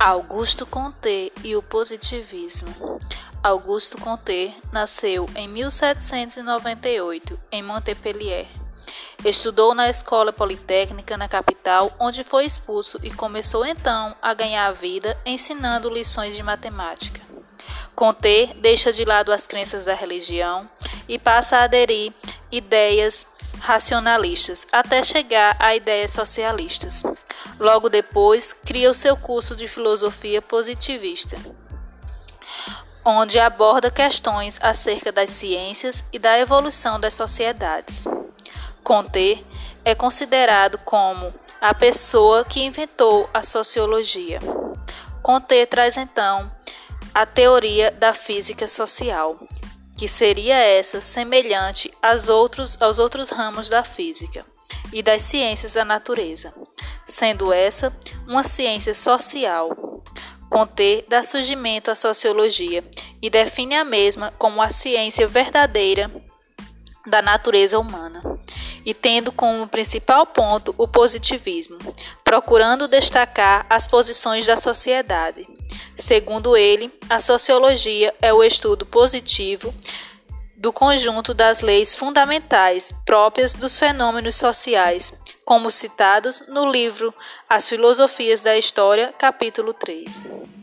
Augusto Comte e o positivismo. Augusto Comte nasceu em 1798 em Montpellier. Estudou na Escola Politécnica na capital, onde foi expulso e começou então a ganhar a vida ensinando lições de matemática. Comte deixa de lado as crenças da religião e passa a aderir ideias racionalistas até chegar a ideias socialistas. Logo depois, cria o seu curso de filosofia positivista, onde aborda questões acerca das ciências e da evolução das sociedades. Comte é considerado como a pessoa que inventou a sociologia. Comte traz então a teoria da física social, que seria essa semelhante outros, aos outros ramos da física e das ciências da natureza, sendo essa uma ciência social. Conter dá surgimento à sociologia e define a mesma como a ciência verdadeira da natureza humana, e tendo como principal ponto o positivismo, procurando destacar as posições da sociedade. Segundo ele, a sociologia é o estudo positivo do conjunto das leis fundamentais próprias dos fenômenos sociais, como citados no livro As Filosofias da História, capítulo 3.